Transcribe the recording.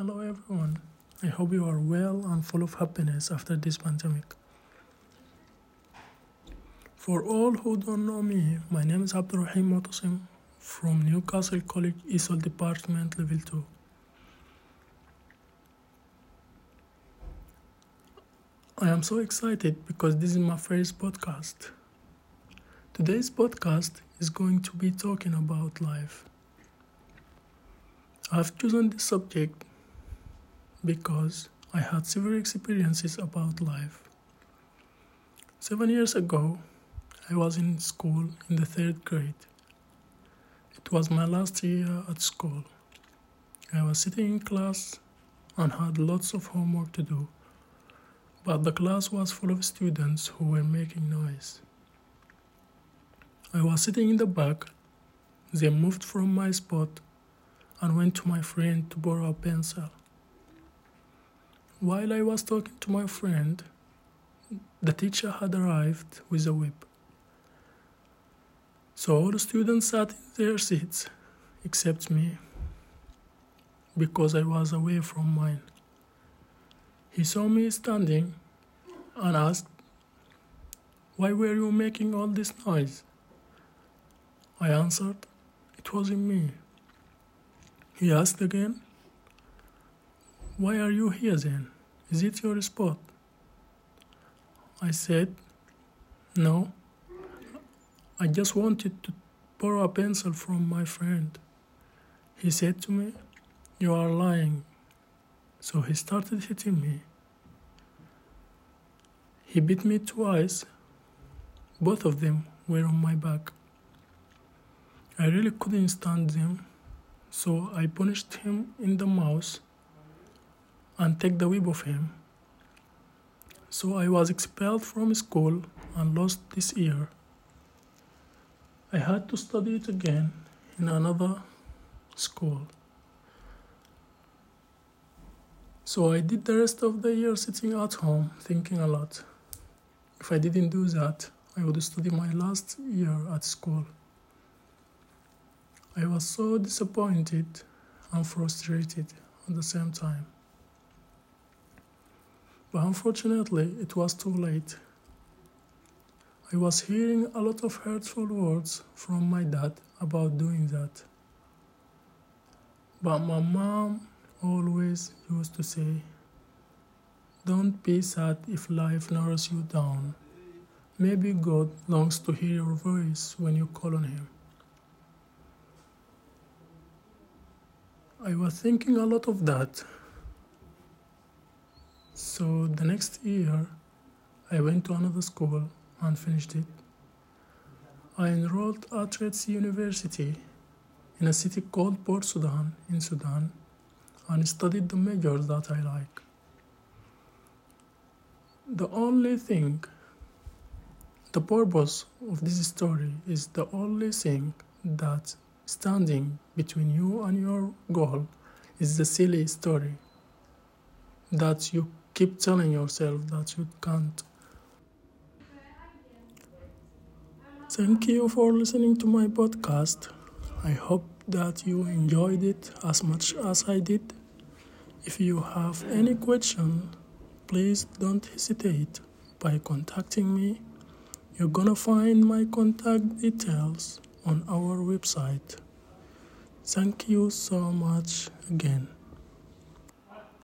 Hello everyone. I hope you are well and full of happiness after this pandemic. For all who don't know me, my name is Abdurrahim Motasim from Newcastle College ESOL Department Level 2. I am so excited because this is my first podcast. Today's podcast is going to be talking about life. I've chosen this subject because I had several experiences about life. Seven years ago, I was in school in the third grade. It was my last year at school. I was sitting in class and had lots of homework to do, but the class was full of students who were making noise. I was sitting in the back. They moved from my spot and went to my friend to borrow a pencil. While I was talking to my friend, the teacher had arrived with a whip. So all the students sat in their seats except me because I was away from mine. He saw me standing and asked, Why were you making all this noise? I answered, It wasn't me. He asked again, why are you here then? Is it your spot? I said, No. I just wanted to borrow a pencil from my friend. He said to me, You are lying. So he started hitting me. He beat me twice. Both of them were on my back. I really couldn't stand them, so I punched him in the mouth and take the whip of him. So I was expelled from school and lost this year. I had to study it again in another school. So I did the rest of the year sitting at home thinking a lot. If I didn't do that, I would study my last year at school. I was so disappointed and frustrated at the same time. But unfortunately, it was too late. I was hearing a lot of hurtful words from my dad about doing that. But my mom always used to say, Don't be sad if life narrows you down. Maybe God longs to hear your voice when you call on Him. I was thinking a lot of that so the next year, I went to another school and finished it. I enrolled at Red Sea University in a city called Port Sudan in Sudan and studied the majors that I like. The only thing, the purpose of this story is the only thing that standing between you and your goal is the silly story that you keep telling yourself that you can't. Thank you for listening to my podcast. I hope that you enjoyed it as much as I did. If you have any question, please don't hesitate by contacting me. You're gonna find my contact details on our website. Thank you so much again.